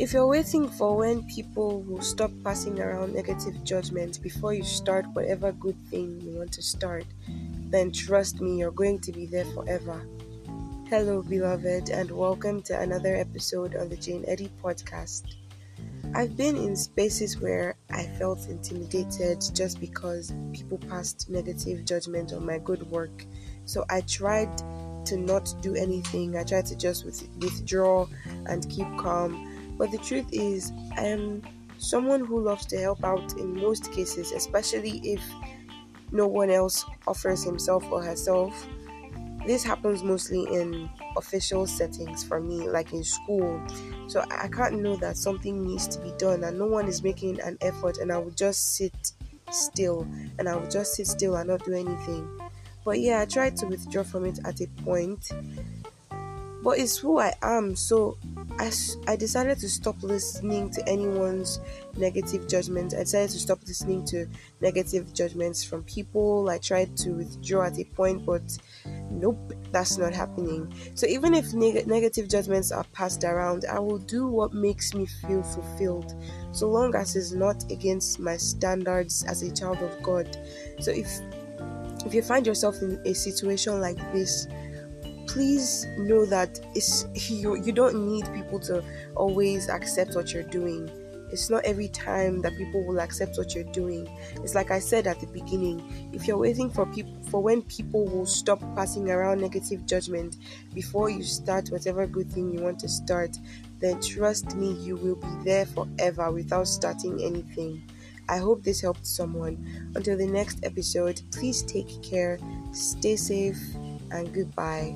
If you're waiting for when people will stop passing around negative judgment before you start whatever good thing you want to start, then trust me, you're going to be there forever. Hello, beloved, and welcome to another episode on the Jane Eddy podcast. I've been in spaces where I felt intimidated just because people passed negative judgment on my good work. So I tried to not do anything. I tried to just withdraw and keep calm but the truth is, I am someone who loves to help out in most cases, especially if no one else offers himself or herself. This happens mostly in official settings for me, like in school. So I can't know that something needs to be done and no one is making an effort, and I would just sit still and I would just sit still and not do anything. But yeah, I tried to withdraw from it at a point, but it's who I am, so I, I decided to stop listening to anyone's negative judgments. I decided to stop listening to negative judgments from people. I tried to withdraw at a point, but nope, that's not happening. So even if neg- negative judgments are passed around, I will do what makes me feel fulfilled, so long as it's not against my standards as a child of God. So if if you find yourself in a situation like this, please know that it's you you don't need people to always accept what you're doing. It's not every time that people will accept what you're doing. It's like i said at the beginning if you're waiting for people for when people will stop passing around negative judgment before you start whatever good thing you want to start then trust me you will be there forever without starting anything. I hope this helped someone. Until the next episode please take care stay safe and goodbye